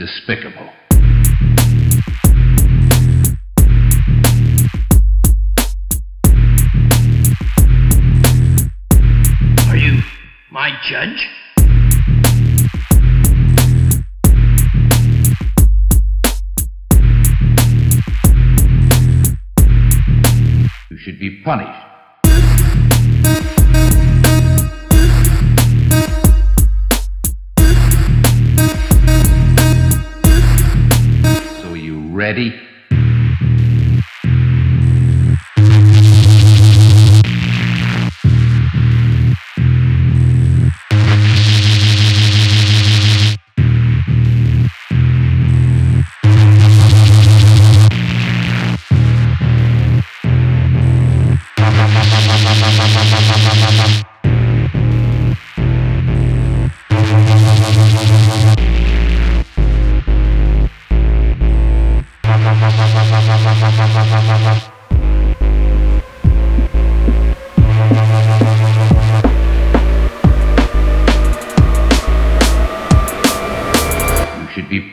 Despicable. Are you my judge? You should be punished. You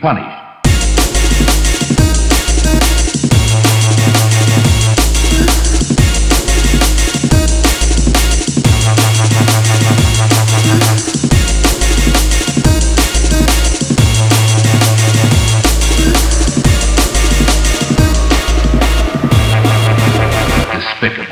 punished. Despicable.